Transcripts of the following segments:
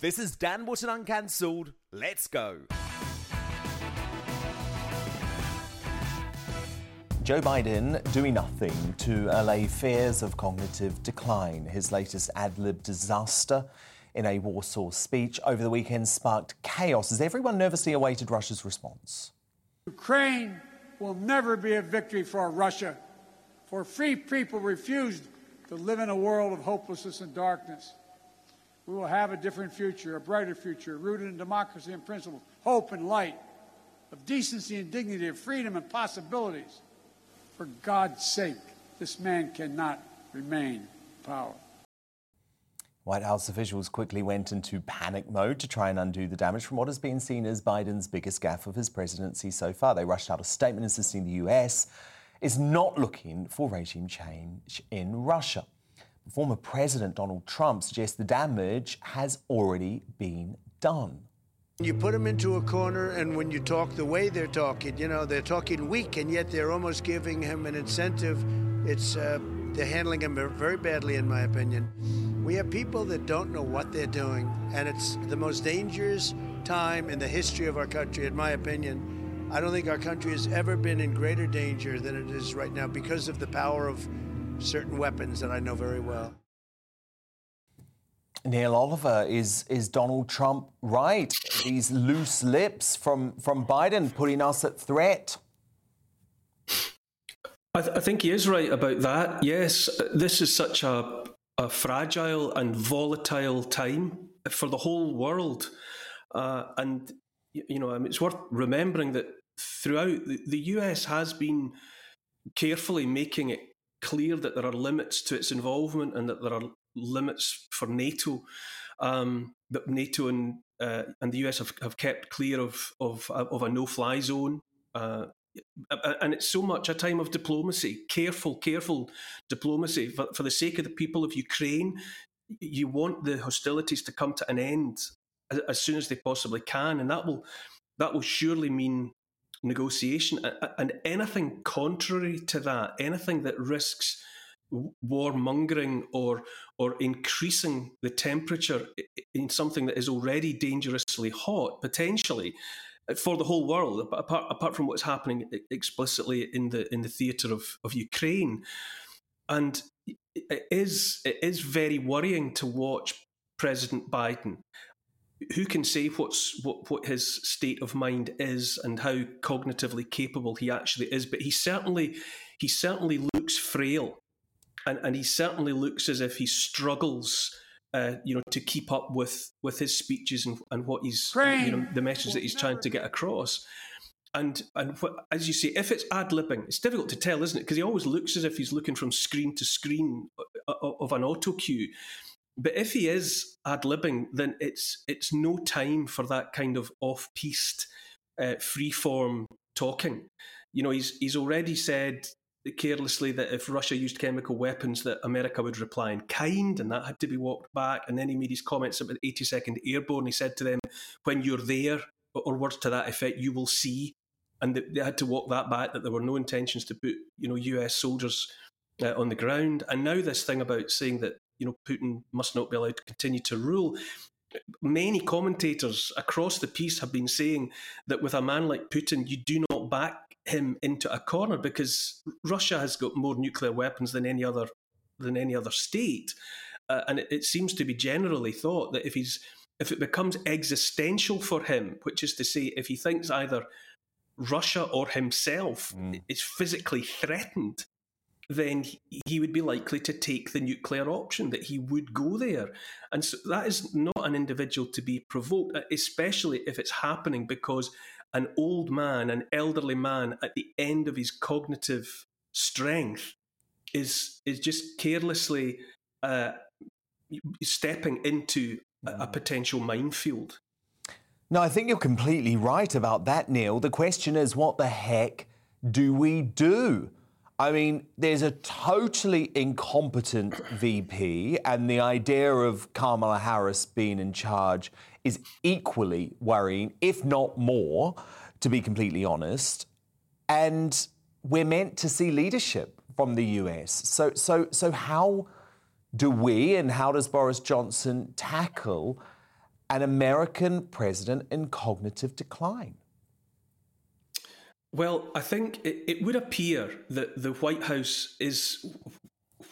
This is Dan Wootton Uncancelled. Let's go. Joe Biden doing nothing to allay fears of cognitive decline. His latest ad lib disaster in a Warsaw speech over the weekend sparked chaos as everyone nervously awaited Russia's response. Ukraine will never be a victory for Russia, for free people refused to live in a world of hopelessness and darkness. We will have a different future, a brighter future, rooted in democracy and principles, hope and light, of decency and dignity, of freedom and possibilities. For God's sake, this man cannot remain in power. White House officials quickly went into panic mode to try and undo the damage from what has been seen as Biden's biggest gaffe of his presidency so far. They rushed out a statement insisting the US is not looking for regime change in Russia. Former President Donald Trump suggests the damage has already been done. You put them into a corner, and when you talk the way they're talking, you know, they're talking weak, and yet they're almost giving him an incentive. It's uh, they're handling him very badly, in my opinion. We have people that don't know what they're doing, and it's the most dangerous time in the history of our country, in my opinion. I don't think our country has ever been in greater danger than it is right now because of the power of certain weapons that I know very well. Neil Oliver, is is Donald Trump right? These loose lips from from Biden putting us at threat. I, th- I think he is right about that. Yes, this is such a a fragile and volatile time for the whole world, uh, and you know, I mean, it's worth remembering that throughout the, the US has been carefully making it clear that there are limits to its involvement and that there are limits for NATO. Um, that NATO and uh, and the US have, have kept clear of of, of a no fly zone. Uh, and it's so much a time of diplomacy, careful, careful diplomacy for, for the sake of the people of Ukraine. You want the hostilities to come to an end as, as soon as they possibly can, and that will that will surely mean negotiation. And anything contrary to that, anything that risks warmongering or or increasing the temperature in something that is already dangerously hot, potentially uh, for the whole world, apart apart from what's happening explicitly in the in the theatre of, of Ukraine, and it is it is very worrying to watch President Biden who can say what's what, what his state of mind is and how cognitively capable he actually is but he certainly he certainly looks frail and, and he certainly looks as if he struggles uh, you know to keep up with with his speeches and, and what he's you know the message that he's trying to get across and and what, as you say, if it's ad libbing, it's difficult to tell, isn't it? Because he always looks as if he's looking from screen to screen uh, uh, of an auto cue. But if he is ad libbing, then it's it's no time for that kind of off piste, uh, free form talking. You know, he's he's already said carelessly that if Russia used chemical weapons, that America would reply in kind, and that had to be walked back. And then he made his comments about 82nd Airborne. He said to them, "When you're there," or words to that effect, "you will see." And they had to walk that back. That there were no intentions to put, you know, U.S. soldiers uh, on the ground. And now this thing about saying that you know Putin must not be allowed to continue to rule. Many commentators across the piece have been saying that with a man like Putin, you do not back him into a corner because Russia has got more nuclear weapons than any other than any other state, uh, and it, it seems to be generally thought that if he's if it becomes existential for him, which is to say, if he thinks either Russia or himself mm. is physically threatened, then he would be likely to take the nuclear option, that he would go there. And so that is not an individual to be provoked, especially if it's happening because an old man, an elderly man at the end of his cognitive strength is, is just carelessly uh, stepping into a, a potential minefield. No, I think you're completely right about that, Neil. The question is, what the heck do we do? I mean, there's a totally incompetent VP, and the idea of Kamala Harris being in charge is equally worrying, if not more, to be completely honest. And we're meant to see leadership from the US. So, so, so how do we and how does Boris Johnson tackle an American president in cognitive decline? Well, I think it, it would appear that the White House is,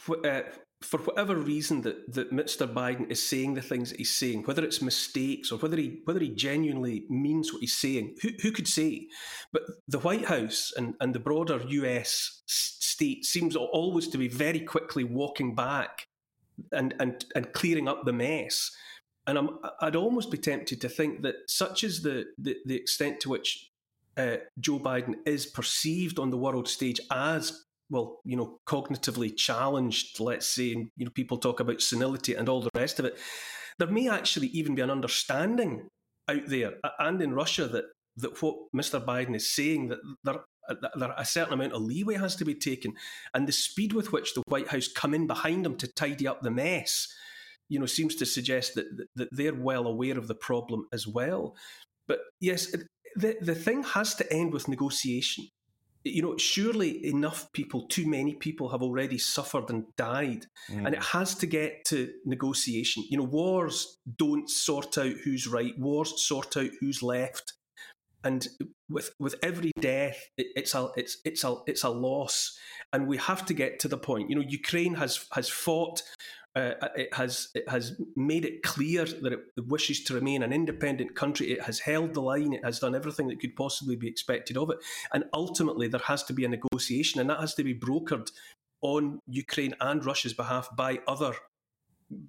uh, for whatever reason that, that Mr. Biden is saying the things that he's saying, whether it's mistakes or whether he whether he genuinely means what he's saying, who, who could say? But the White House and, and the broader US state seems always to be very quickly walking back and, and, and clearing up the mess. And I'm, I'd almost be tempted to think that such is the, the, the extent to which uh, Joe Biden is perceived on the world stage as well, you know, cognitively challenged, let's say, and you know, people talk about senility and all the rest of it. There may actually even be an understanding out there and in Russia that that what Mr. Biden is saying that there, a certain amount of leeway has to be taken, and the speed with which the White House come in behind him to tidy up the mess, you know, seems to suggest that that they're well aware of the problem as well. But yes, the, the thing has to end with negotiation. You know, surely enough people, too many people have already suffered and died, mm. and it has to get to negotiation. You know, wars don't sort out who's right, wars sort out who's left. And with with every death, it, it's a it's it's a it's a loss, and we have to get to the point. You know, Ukraine has has fought uh, it has it has made it clear that it wishes to remain an independent country. It has held the line. It has done everything that could possibly be expected of it. And ultimately, there has to be a negotiation, and that has to be brokered on Ukraine and Russia's behalf by other,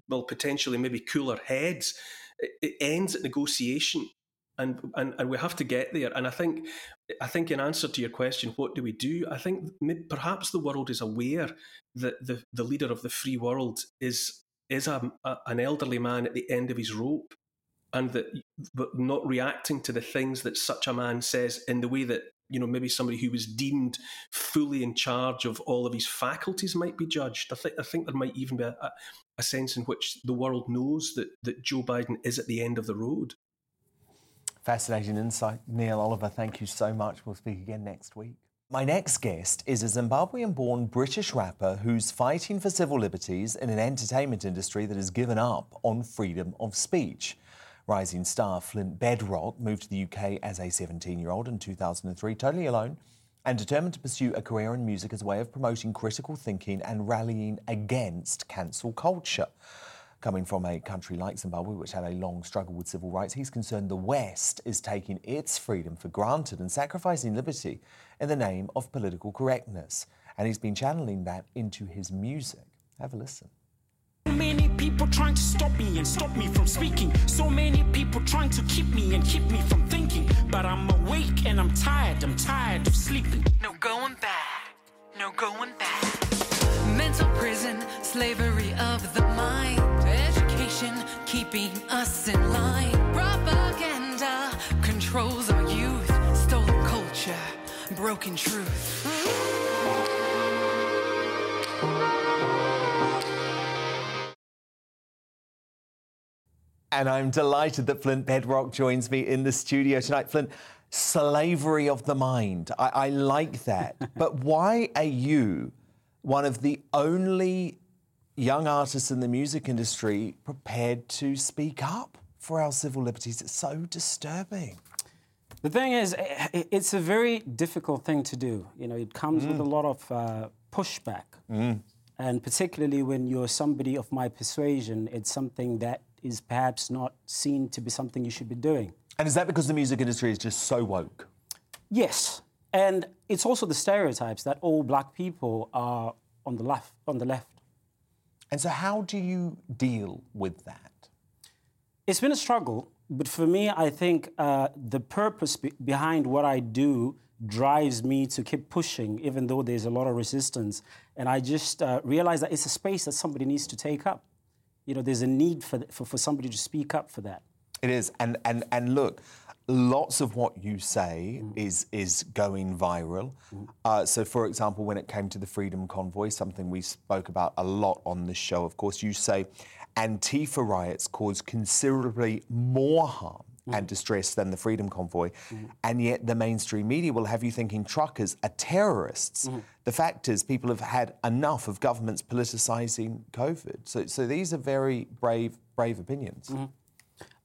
well, potentially maybe cooler heads. It, it ends at negotiation and, and and we have to get there. And I think I think in answer to your question, what do we do? I think perhaps the world is aware that the the leader of the free world is is a, a, an elderly man at the end of his rope, and that not reacting to the things that such a man says in the way that you know maybe somebody who was deemed fully in charge of all of his faculties might be judged. I think I think there might even be a, a sense in which the world knows that that Joe Biden is at the end of the road. Fascinating insight. Neil Oliver, thank you so much. We'll speak again next week. My next guest is a Zimbabwean born British rapper who's fighting for civil liberties in an entertainment industry that has given up on freedom of speech. Rising star Flint Bedrock moved to the UK as a 17 year old in 2003, totally alone, and determined to pursue a career in music as a way of promoting critical thinking and rallying against cancel culture. Coming from a country like Zimbabwe, which had a long struggle with civil rights, he's concerned the West is taking its freedom for granted and sacrificing liberty in the name of political correctness. And he's been channeling that into his music. Have a listen. So many people trying to stop me and stop me from speaking. So many people trying to keep me and keep me from thinking. But I'm awake and I'm tired. I'm tired of sleeping. No going back. No going back. Mental prison, slavery of the mind keeping us in line. Propaganda controls our youth, stolen culture, broken truth. And I'm delighted that Flint Bedrock joins me in the studio tonight. Flint, slavery of the mind. I, I like that. but why are you one of the only young artists in the music industry prepared to speak up for our civil liberties. It's so disturbing. The thing is, it's a very difficult thing to do. You know, it comes mm. with a mm. lot of uh, pushback. Mm. And particularly when you're somebody of my persuasion, it's something that is perhaps not seen to be something you should be doing. And is that because the music industry is just so woke? Yes. And it's also the stereotypes that all black people are on the left, on the left and so, how do you deal with that? It's been a struggle, but for me, I think uh, the purpose be- behind what I do drives me to keep pushing, even though there's a lot of resistance. And I just uh, realize that it's a space that somebody needs to take up. You know, there's a need for, for, for somebody to speak up for that. It is. And, and, and look, lots of what you say mm. is is going viral. Mm. Uh, so, for example, when it came to the Freedom Convoy, something we spoke about a lot on this show, of course, you say Antifa riots caused considerably more harm. Mm. And distress than the Freedom Convoy. Mm. And yet, the mainstream media will have you thinking truckers are terrorists. Mm. The fact is, people have had enough of governments politicizing COVID. So, so these are very brave, brave opinions.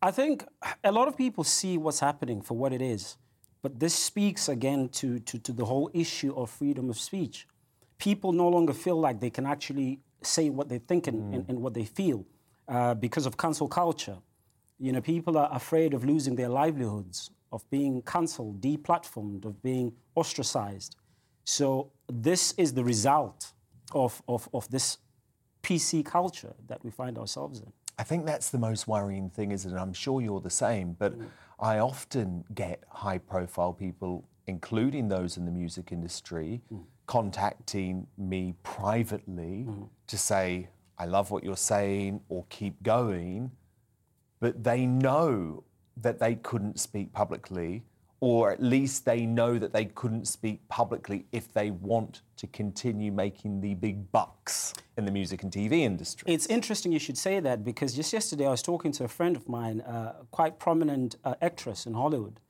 I think a lot of people see what's happening for what it is, but this speaks again to, to, to the whole issue of freedom of speech. People no longer feel like they can actually say what they think and, and, and what they feel uh, because of cancel culture. You know, people are afraid of losing their livelihoods, of being cancelled, deplatformed, of being ostracized. So this is the result of, of, of this PC culture that we find ourselves in. I think that's the most worrying thing, isn't it? I'm sure you're the same, but mm. I often get high profile people, including those in the music industry, mm. contacting me privately mm. to say, I love what you're saying or keep going, but they know that they couldn't speak publicly, or at least they know that they couldn't speak publicly if they want to continue making the big bucks in the music and TV industry. It's interesting you should say that because just yesterday I was talking to a friend of mine, uh, quite prominent uh, actress in Hollywood,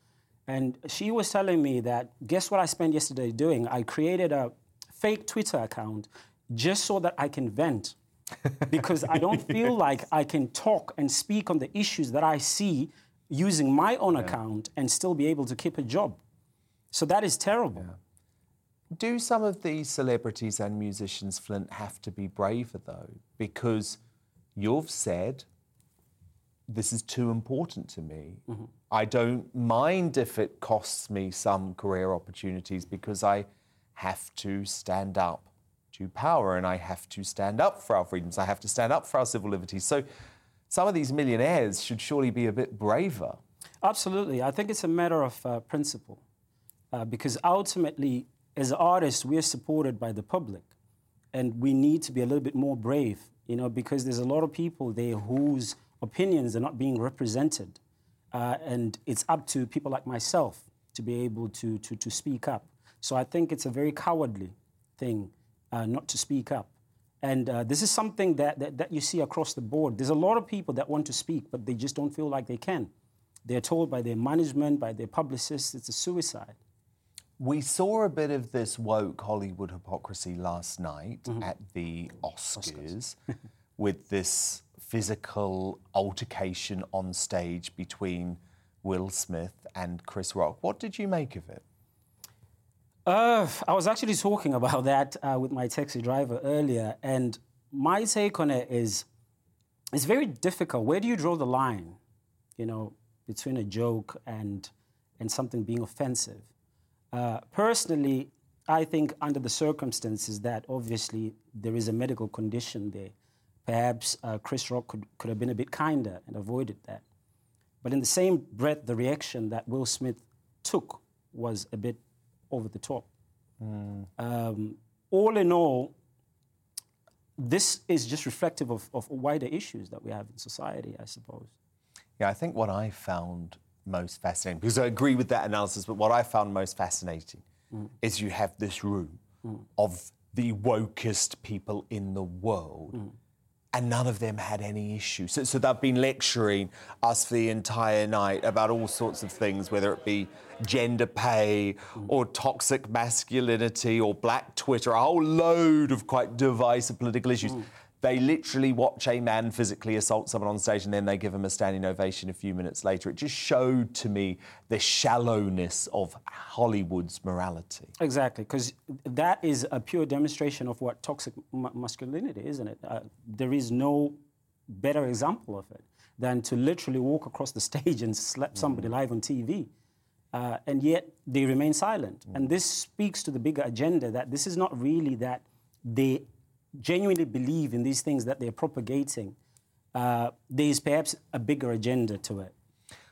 and she was telling me that guess what I spent yesterday doing? I created a fake Twitter account just so that I can vent because I don't feel like I can talk and speak on the issues that I see using my own account and still be able to keep a job. So that is terrible. Do some of these celebrities and musicians, Flint, have to be braver though? Because you've said, this is too important to me. Mm-hmm. I don't mind if it costs me some career opportunities because I have to stand up to power and I have to stand up for our freedoms. I have to stand up for our civil liberties. So some of these millionaires should surely be a bit braver. Absolutely. I think it's a matter of uh, principle. Uh, because ultimately, as artists, we are supported by the public. And we need to be a little bit more brave, you know, because there's a lot of people there whose opinions are not being represented. Uh, and it's up to people like myself to be able to, to, to speak up. So I think it's a very cowardly thing uh, not to speak up. And uh, this is something that, that, that you see across the board. There's a lot of people that want to speak, but they just don't feel like they can. They're told by their management, by their publicists, it's a suicide. We saw a bit of this woke Hollywood hypocrisy last night at the Oscars with this physical altercation on stage between Will Smith and Chris Rock. What did you make of it? Uh, I was actually talking about that uh, with my taxi driver earlier, and my take on it is it's very difficult. Where do you draw the line, you know, between a joke and and something being offensive? Uh, personally, I think under the circumstances that obviously there is a medical condition there, perhaps uh, Chris Rock could, could have been a bit kinder and avoided that. But in the same breath, the reaction that Will Smith took was a bit over the top. Mm. Um, all in all, this is just reflective of, of wider issues that we have in society, I suppose. Yeah, I think what I found most fascinating, because I agree with that analysis, but what I found most fascinating mm. is you have this room mm. of the wokest people in the world. And none of them had any issues. So, so they've been lecturing us for the entire night about all sorts of things, whether it be gender pay or toxic masculinity or black Twitter, a whole load of quite divisive political issues. They literally watch a man physically assault someone on stage and then they give him a standing ovation a few minutes later. It just showed to me the shallowness of Hollywood's morality. Exactly, because that is a pure demonstration of what toxic ma- masculinity, isn't it? Uh, there is no better example of it than to literally walk across the stage and slap somebody live on TV. Uh, and yet they remain silent. And this speaks to the bigger agenda that this is not really that they genuinely believe in these things that they're propagating. Uh, there is perhaps a bigger agenda to it.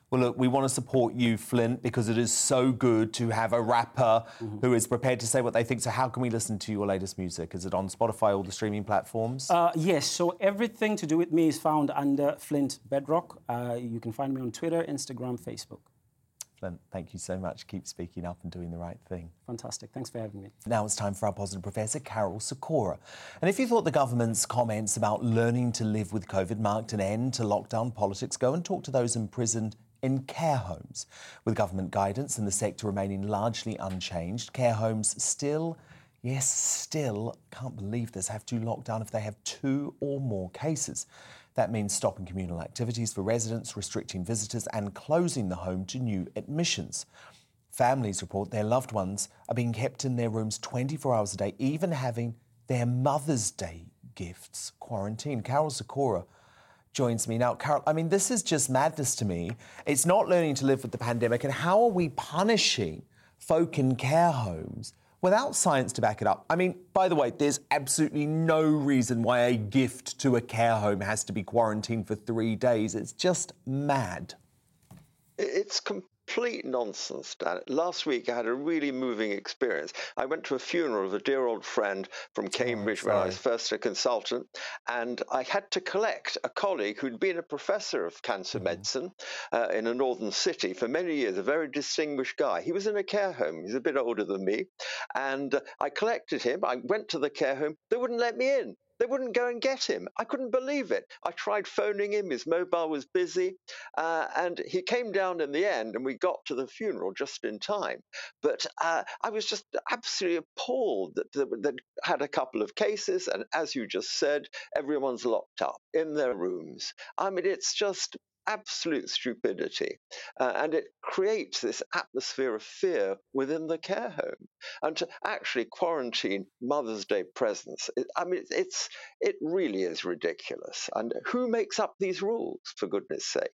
Well, look, we want to support you, Flint, because it is so good to have a rapper who is prepared to say what they think. So, how can we listen to your latest music? Is it on Spotify or the streaming platforms? Uh, yes, so everything to do with me is found under Flint Bedrock. Uh, you can find me on Twitter, Instagram, Facebook. Flint, thank you so much. Keep speaking up and doing the right thing. Fantastic. Thanks for having me. Now it's time for our positive professor, Karol Sikora. And if you thought the government's comments about learning to live with COVID marked an end to lockdown politics, go and talk to those imprisoned in care homes. With government guidance and the sector remaining largely unchanged, care homes still, yes, still, can't believe this, have to lock down if they have two or more cases. That means stopping communal activities for residents, restricting visitors, and closing the home to new admissions. Families report their loved ones are being kept in their rooms 24 hours a day, even having their Mother's Day gifts quarantined. Karol Sikora joins me now. Karol, I mean, this is just madness to me. It's not learning to live with the pandemic, and how are we punishing folk in care homes without science to back it up? I mean, by the way, there's absolutely no reason why a gift to a care home has to be quarantined for three days. It's just mad. It's complete nonsense, Dan. Last week, I had a really moving experience. I went to a funeral of a dear old friend from Cambridge oh, when I was first a consultant, and I had to collect a colleague who'd been a professor of cancer mm-hmm. medicine uh, in a northern city for many years, a very distinguished guy. He was in a care home. He's a bit older than me. And uh, I collected him. I went to the care home. They wouldn't let me in. They wouldn't go and get him. I couldn't believe it. I tried phoning him, his mobile was busy, uh, and he came down in the end, and we got to the funeral just in time. But uh, I was just absolutely appalled that they had a couple of cases, and as you just said, everyone's locked up in their rooms. I mean, it's just absolute stupidity. Uh, and it creates this atmosphere of fear within the care home. And to actually quarantine Mother's Day presents, it, I mean, it's, it really is ridiculous. And who makes up these rules, for goodness sake?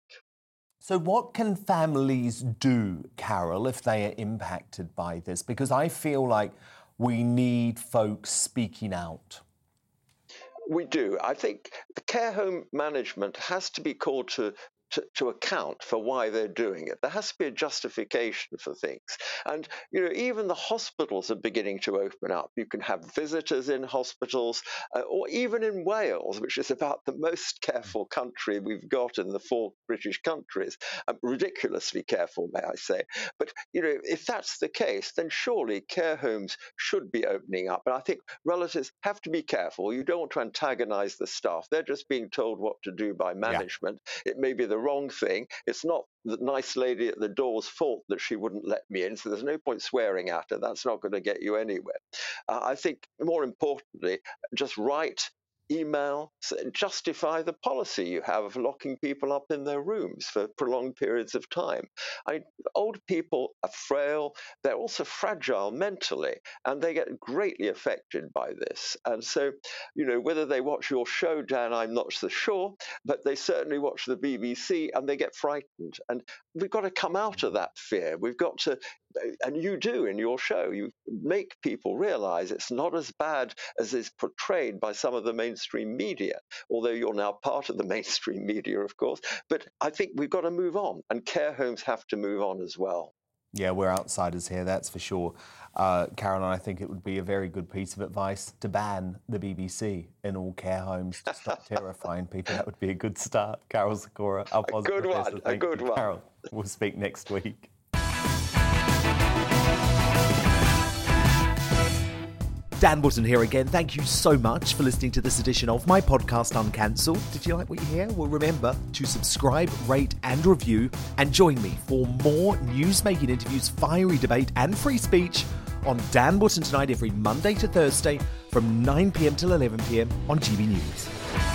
So, what can families do, Karol, if they are impacted by this? Because I feel like we need folks speaking out. We do. I think the care home management has to be called to to, to account for why they're doing it. There has to be a justification for things. And, you know, even the hospitals are beginning to open up. You can have visitors in hospitals, uh, or even in Wales, which is about the most careful country we've got in the four British countries. Um, ridiculously careful, may I say. But, you know, if that's the case, then surely care homes should be opening up. And I think relatives have to be careful. You don't want to antagonize the staff. They're just being told what to do by management. Yeah. It may be the wrong thing. It's not the nice lady at the door's fault that she wouldn't let me in, so there's no point swearing at her. That's not going to get you anywhere. Uh, I think more importantly, just write email, justify the policy you have of locking people up in their rooms for prolonged periods of time. I, old people are frail, they're also fragile mentally, and they get greatly affected by this. And so, you know, whether they watch your show, Dan, I'm not so sure, but they certainly watch the BBC and they get frightened. And we've got to come out of that fear. We've got to and you do in your show, you make people realize it's not as bad as is portrayed by some of the mainstream media, although you're now part of the mainstream media, of course. But I think we've got to move on, and care homes have to move on as well. Yeah, we're outsiders here, that's for sure. Uh, Caroline, I think it would be a very good piece of advice to ban the BBC in all care homes to stop terrifying people. That would be a good start. Karol Sikora, our positive a good one, a good one. Karol, we'll speak next week. Dan Wootton here again. Thank you so much for listening to this edition of my podcast, Uncancelled. Did you like what you hear? Well, remember to subscribe, rate, and review, and join me for more news-making interviews, fiery debate, and free speech on Dan Wootton Tonight every Monday to Thursday from 9 pm till 11 pm on GB News.